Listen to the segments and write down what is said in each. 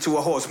To a horse.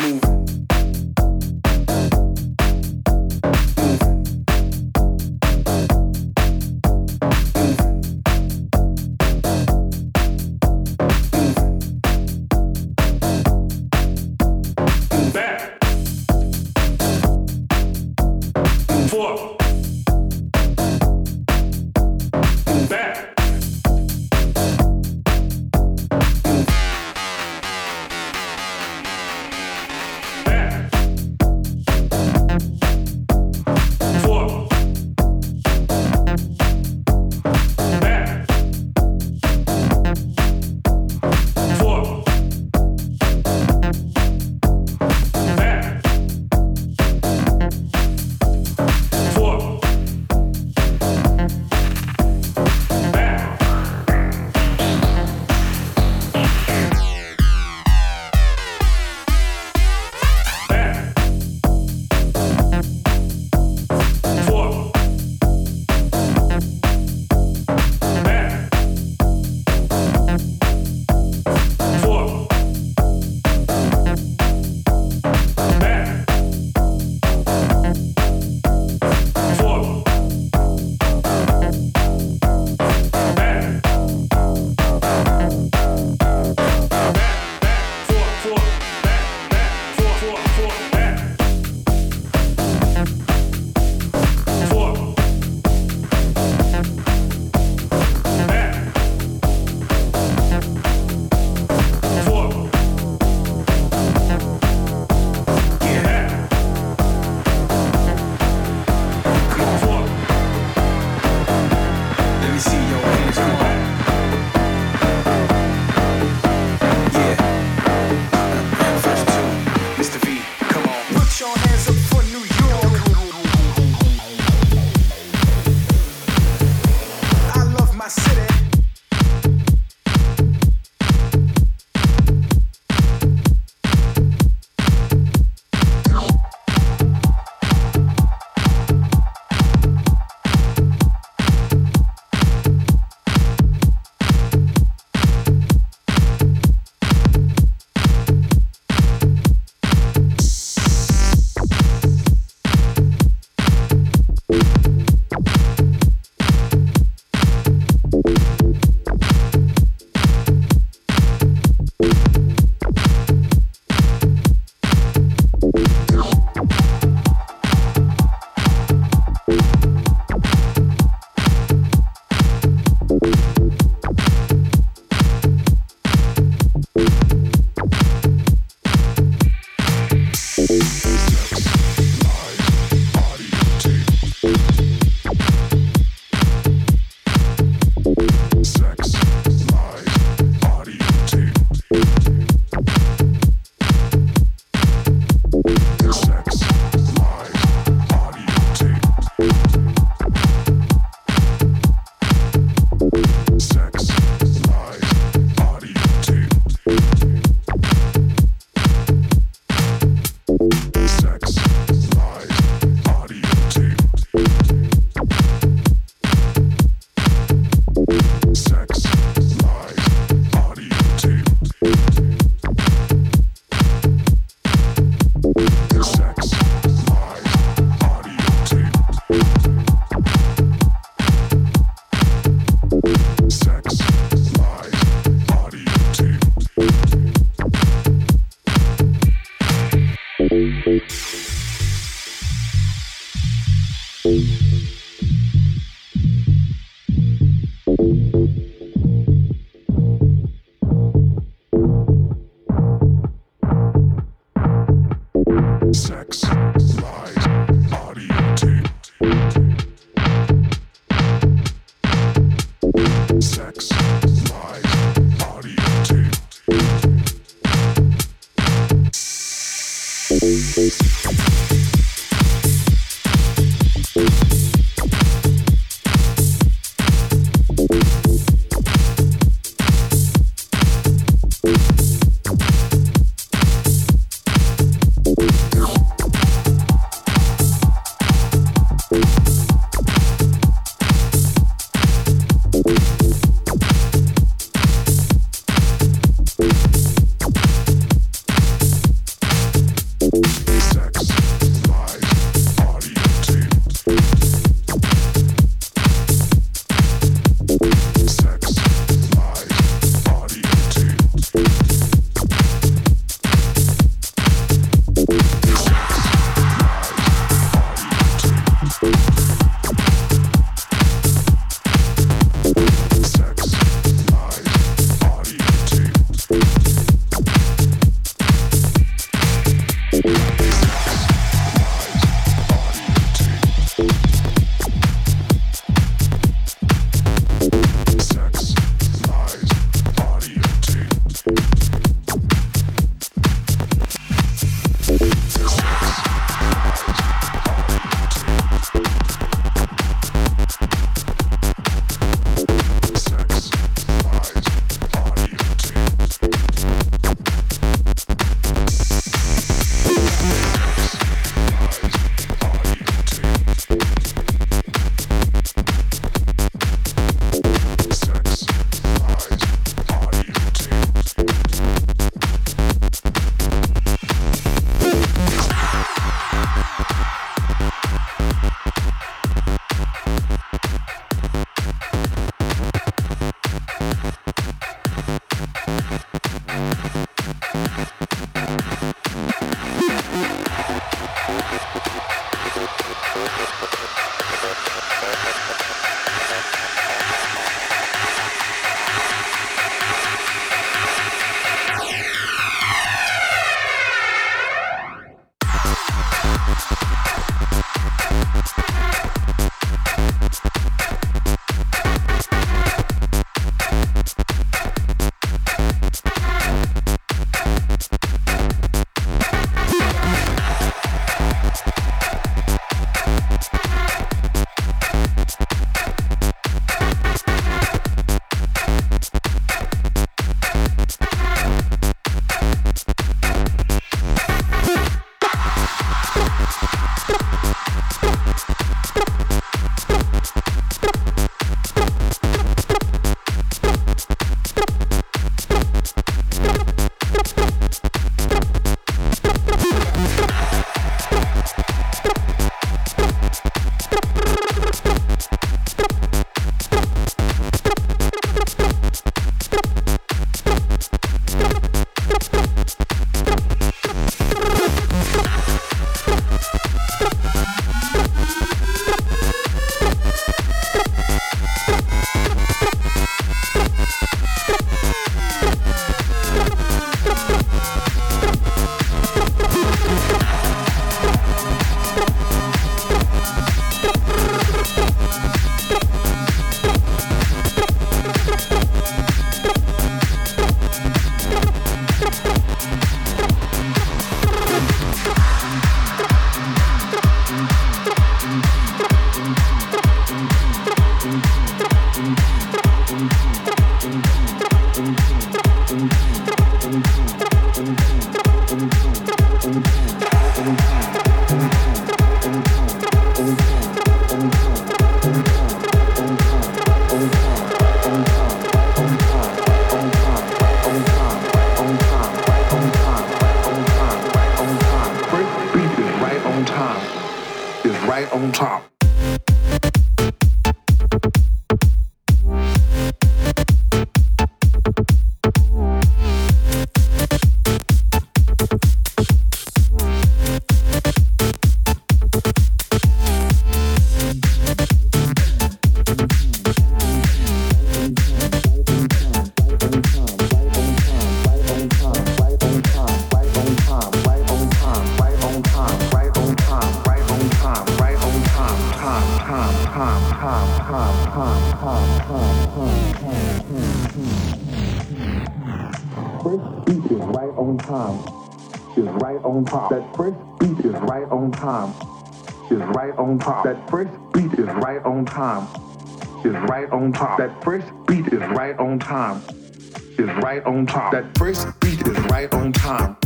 Top. That first beat is right on time.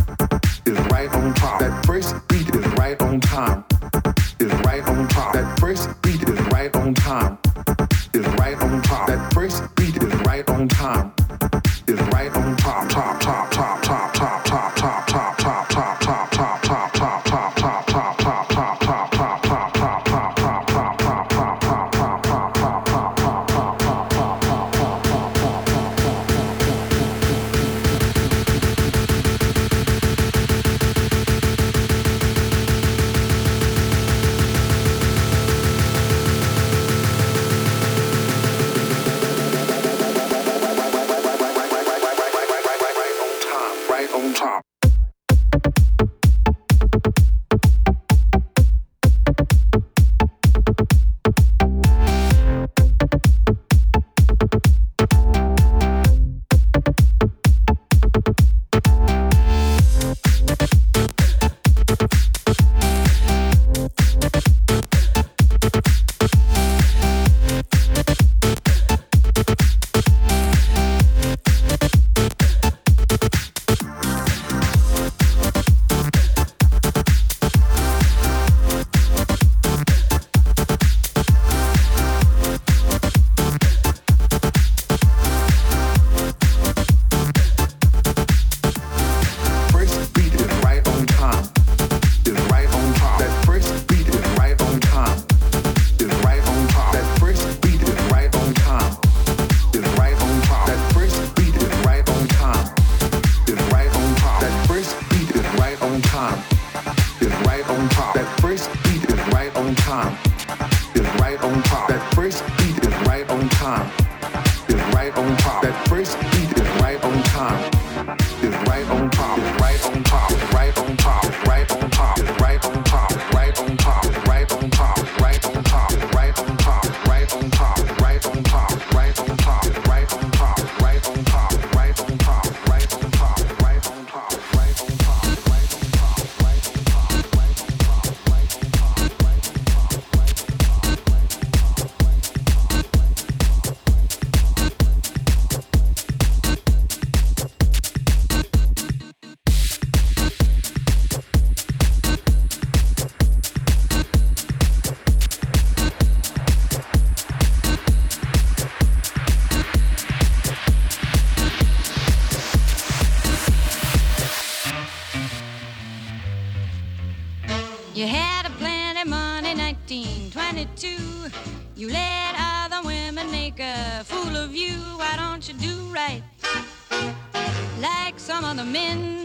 Is right on top. That first beat is right on time. Is right on top. That first beat is right on time. Is right on top. That first some the men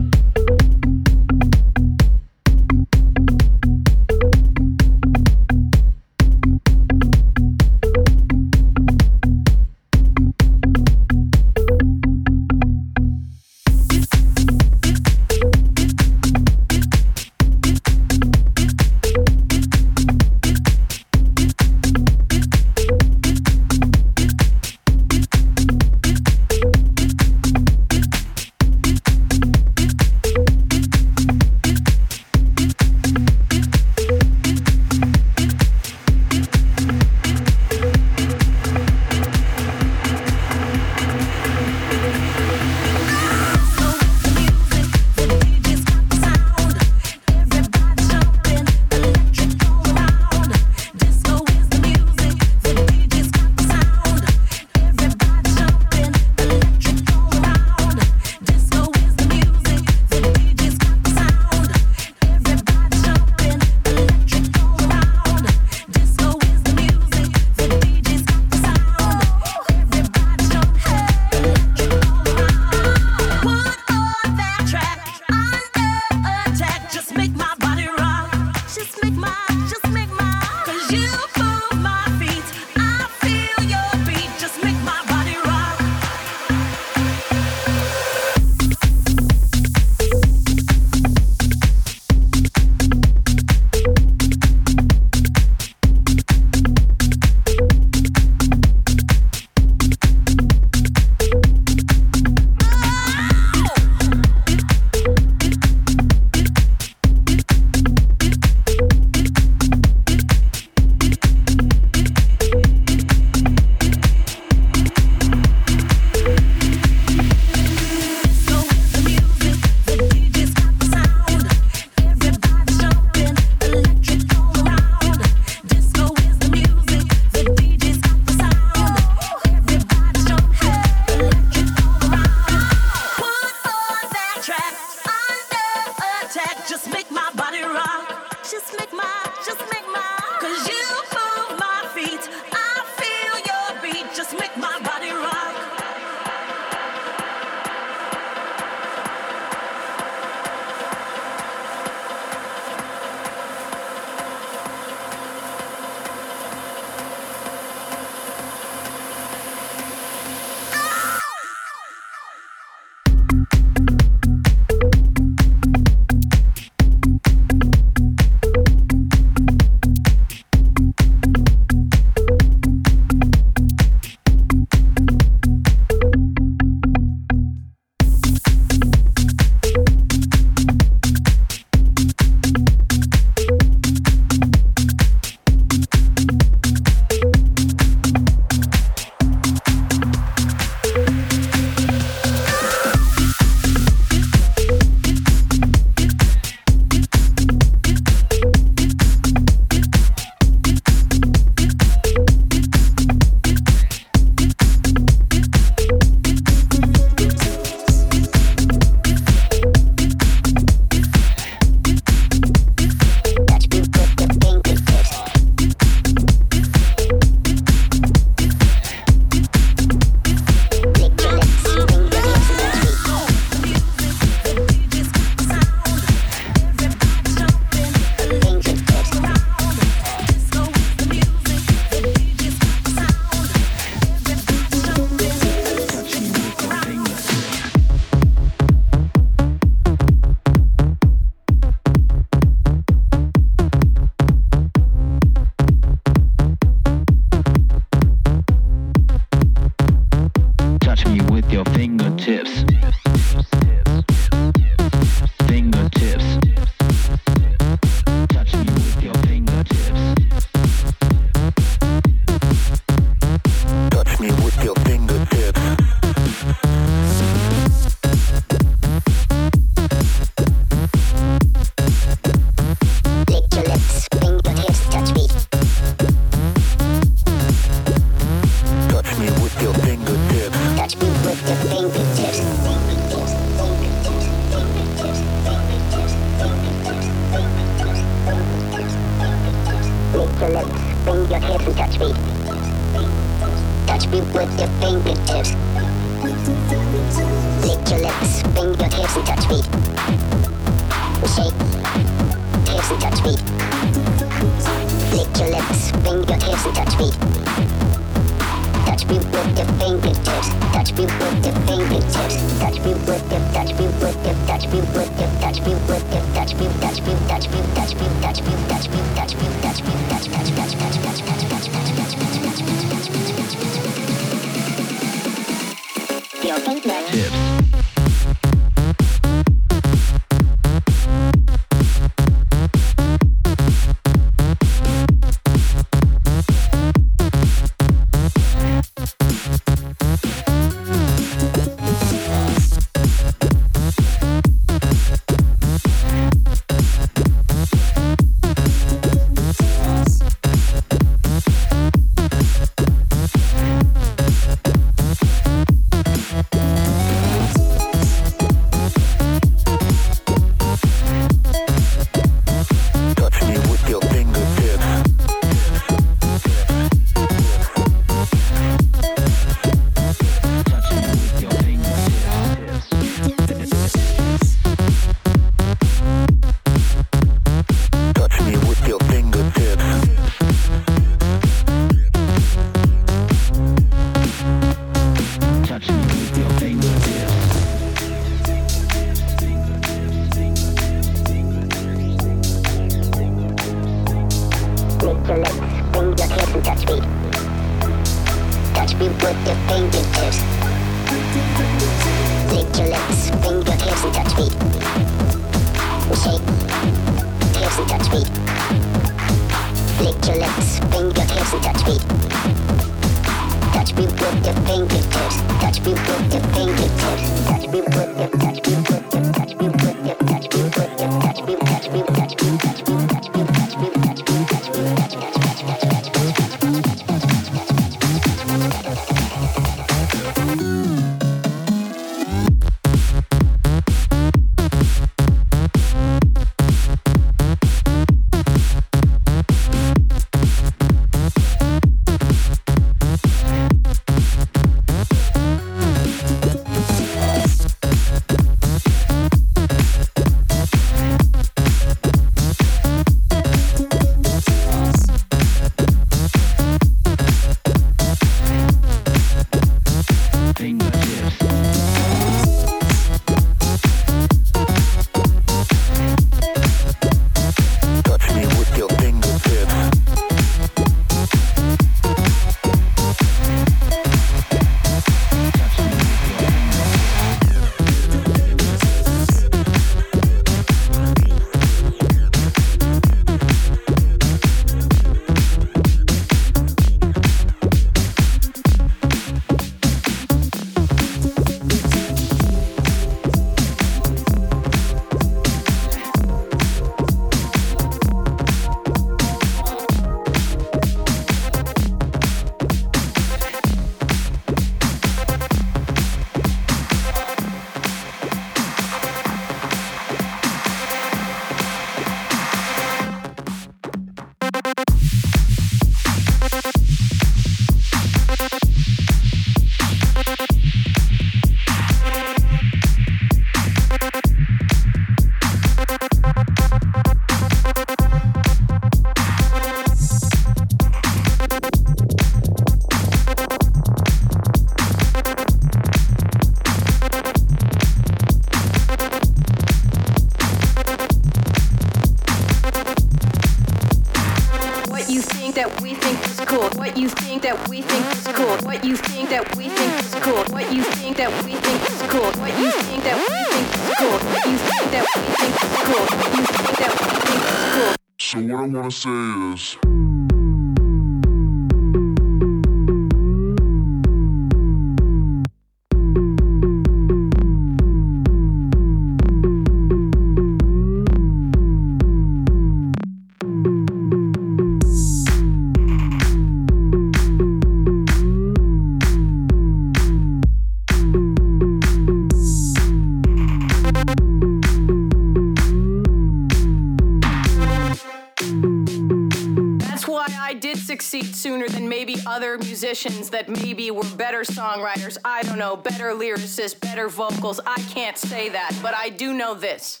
musicians that maybe were better songwriters. I don't know, better lyricists, better vocals. I can't say that, but I do know this.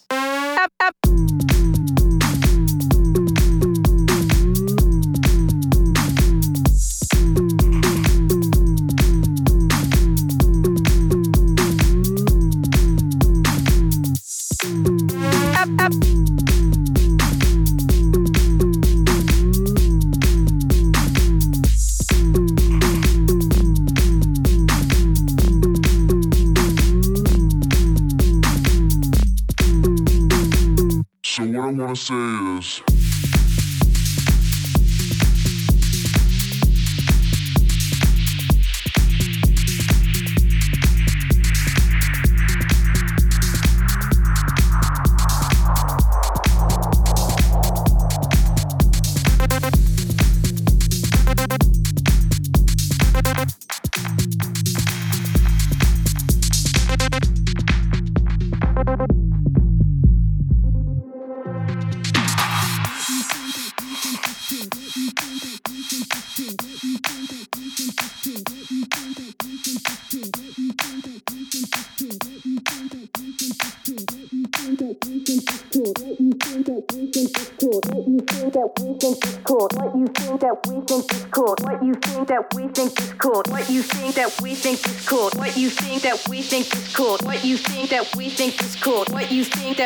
Say is.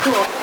Cool.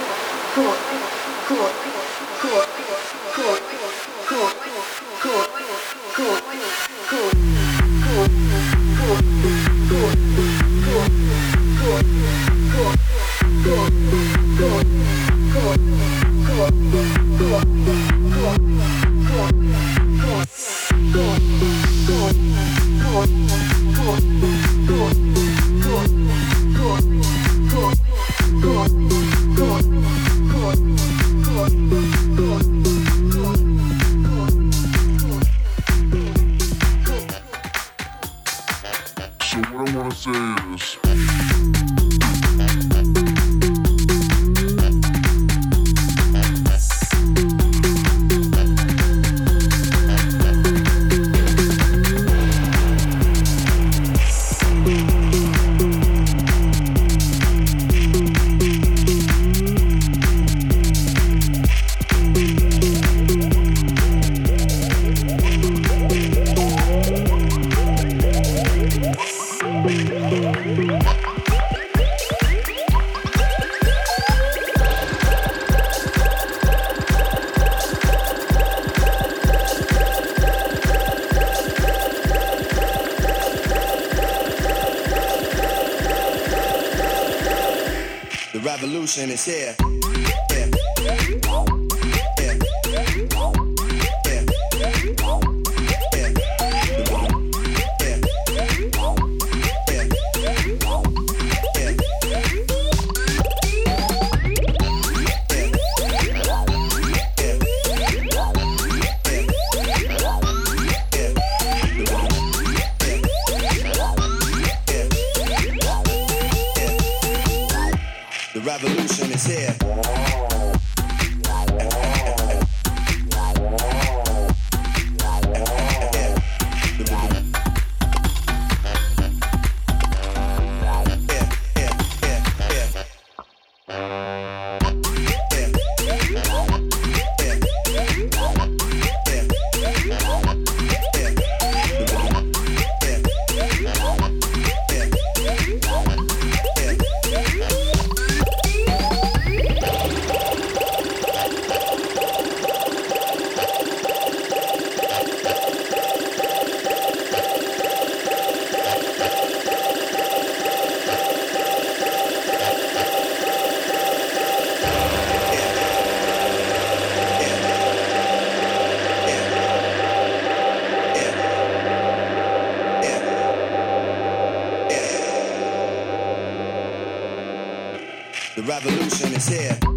Revolution is here.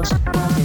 world.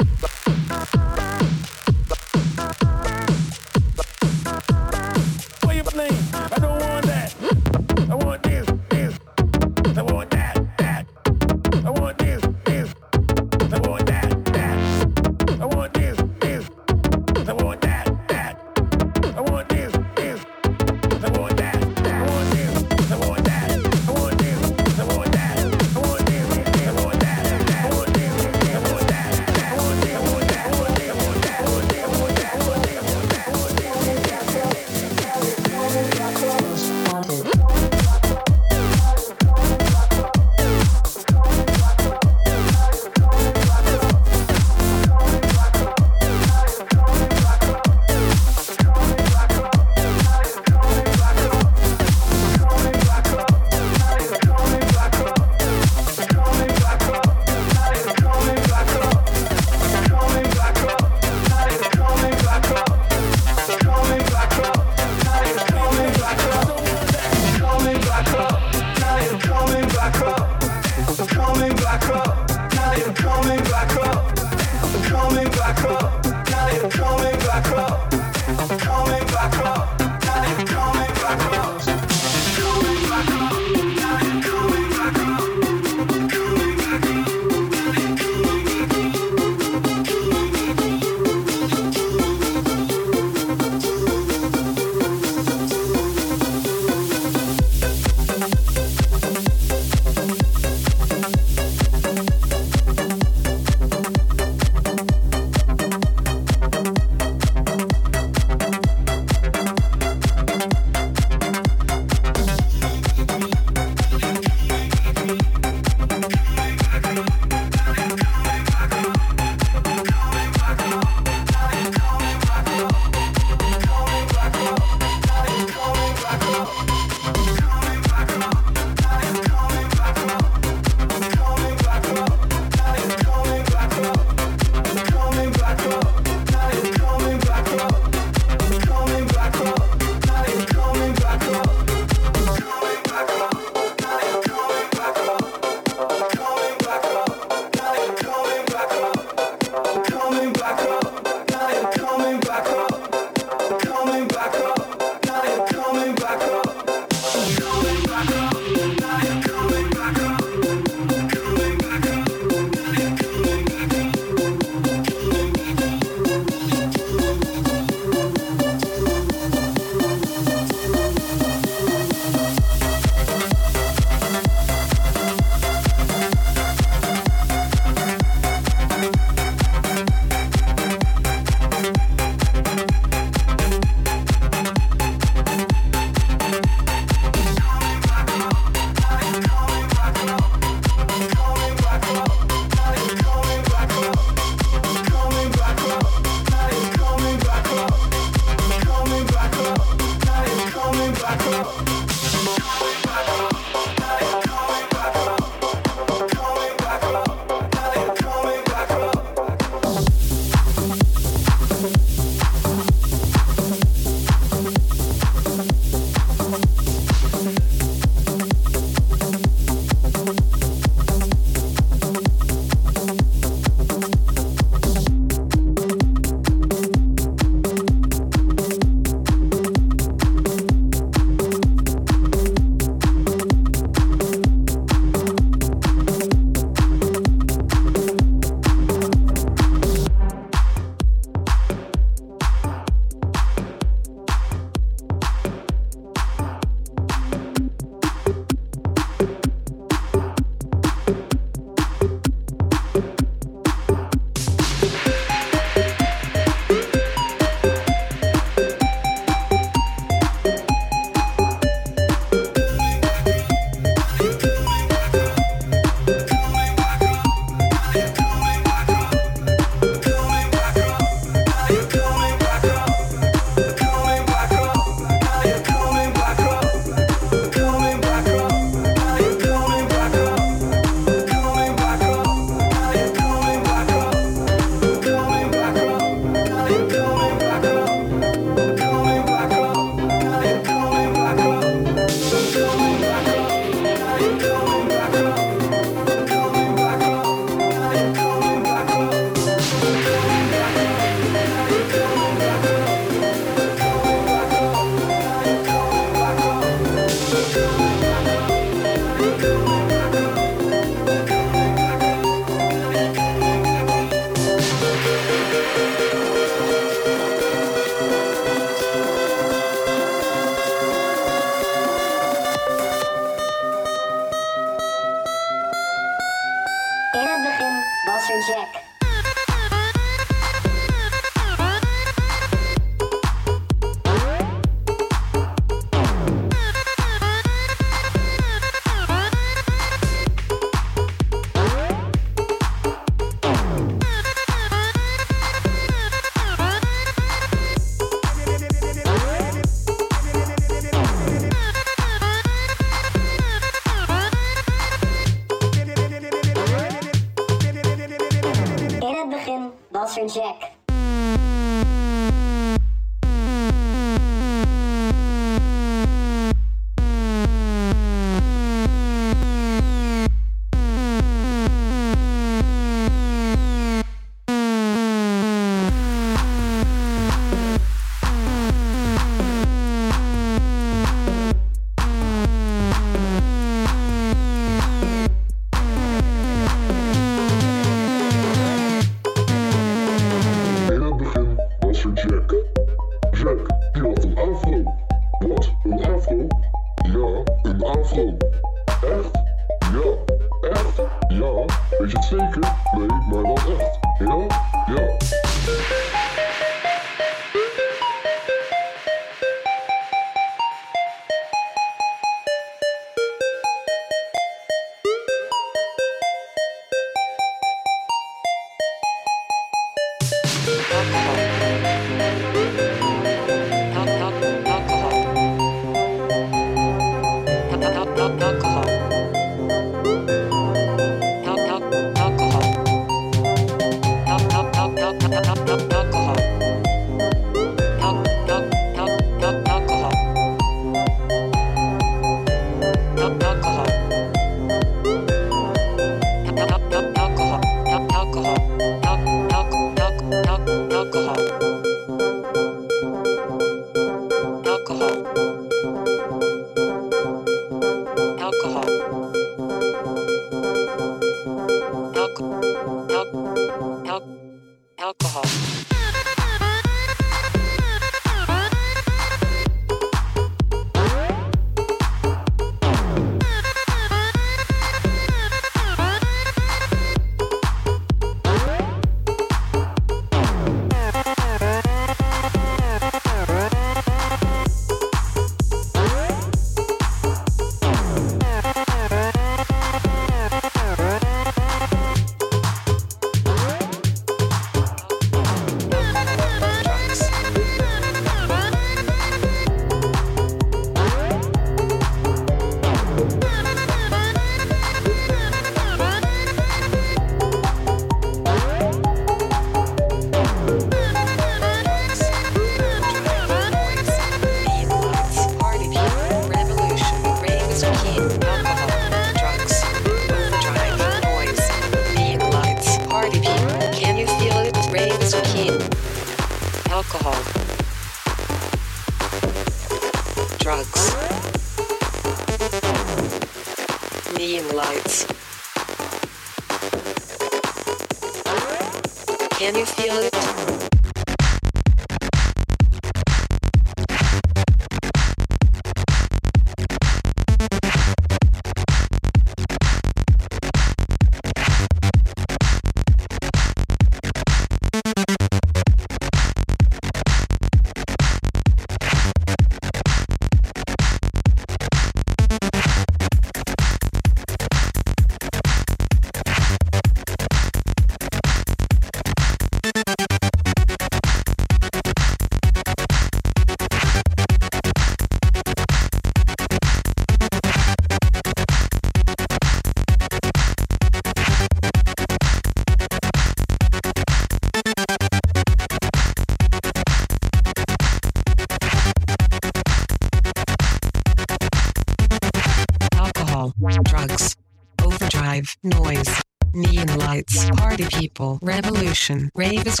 is.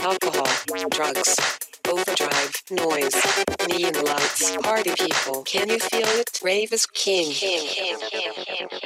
Alcohol, drugs, overdrive, noise, neon lights, party people. Can you feel it? Rave is king. king, king, king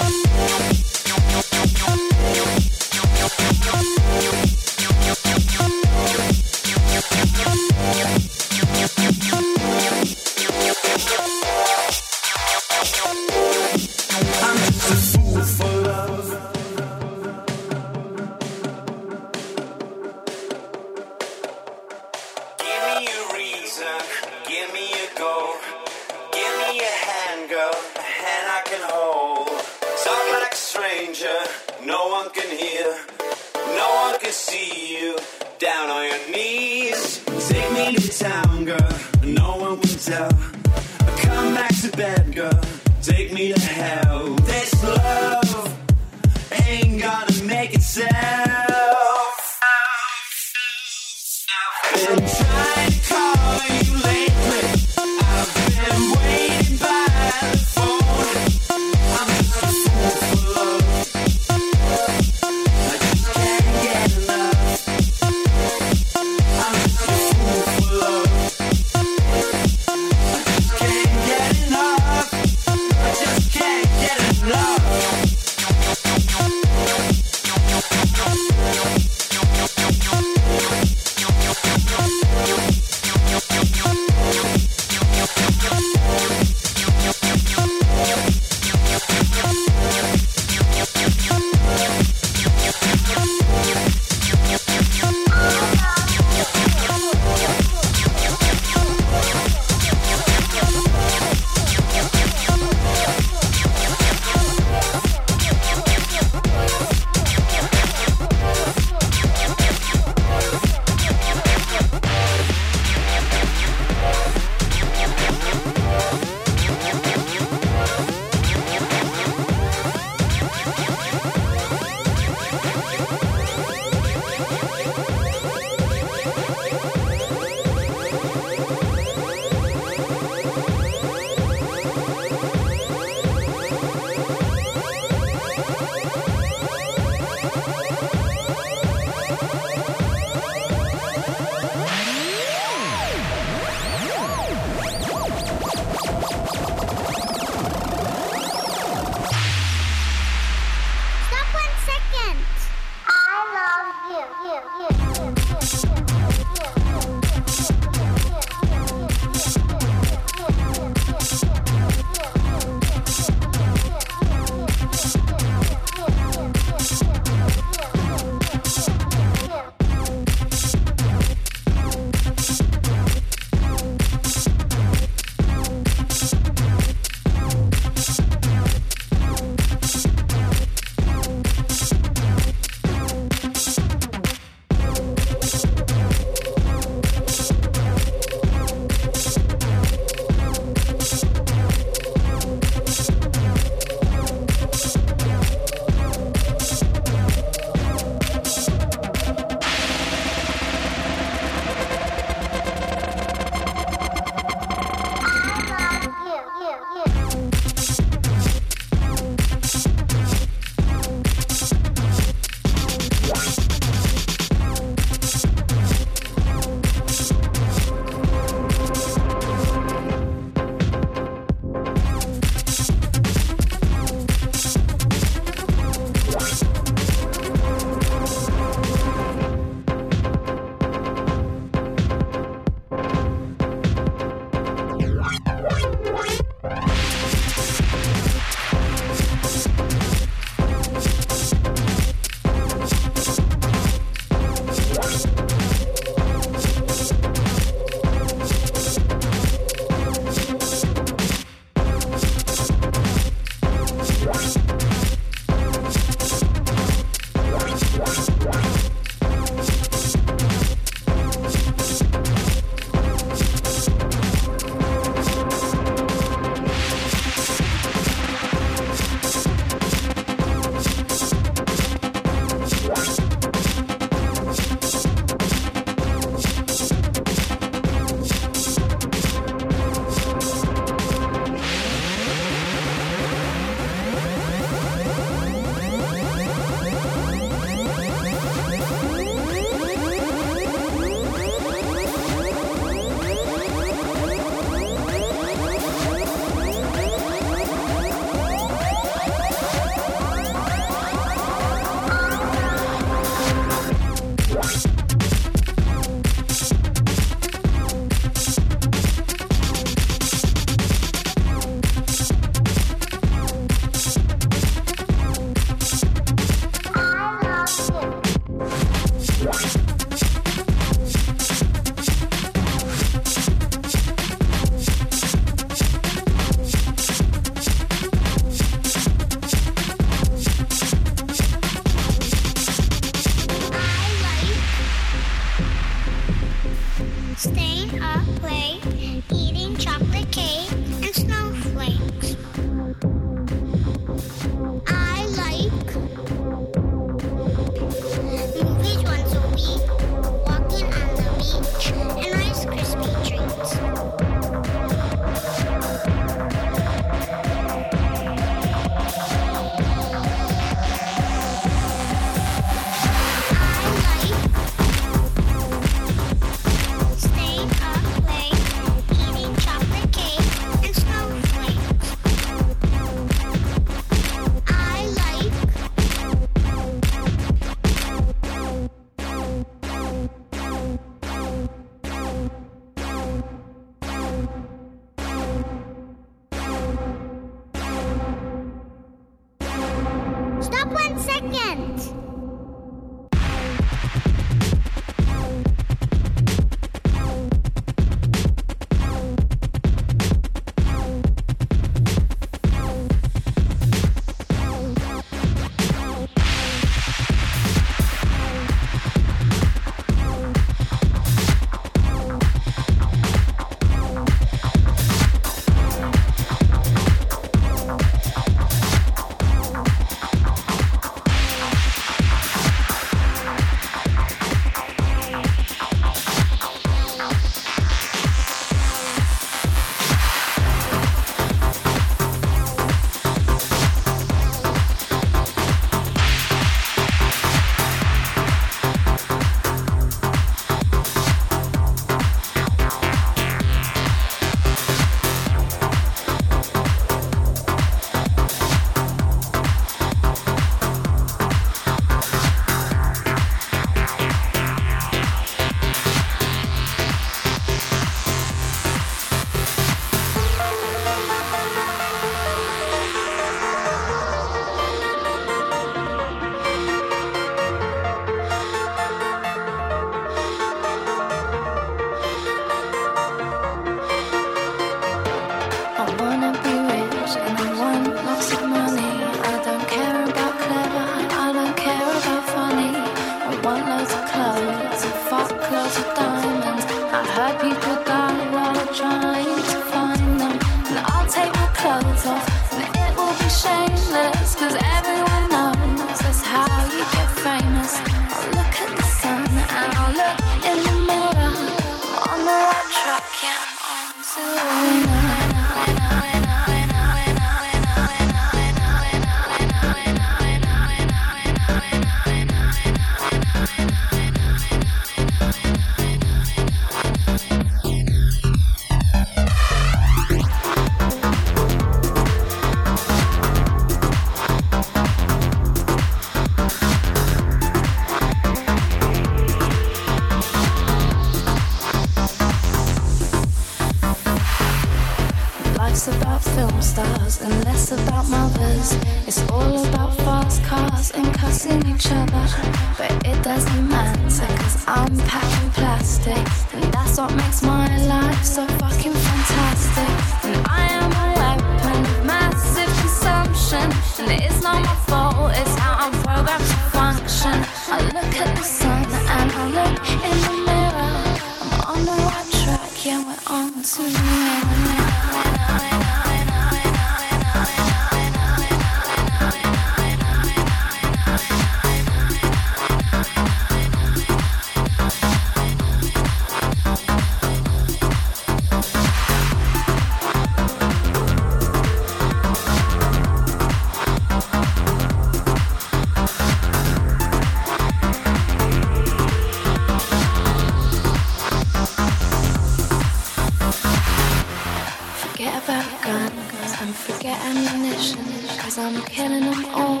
I'm killing them all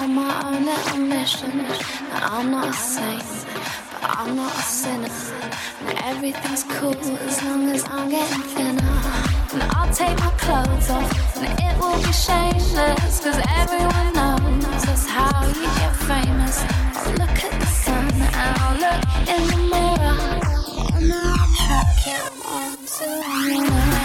on my own little a mission. Now, I'm not a saint, but I'm not a sinner. And everything's cool as long as I'm getting thinner. And I'll take my clothes off, and it will be shameless. Cause everyone knows that's how you get famous. I'll look at the sun, and I'll look in the mirror. And I'm fucking on to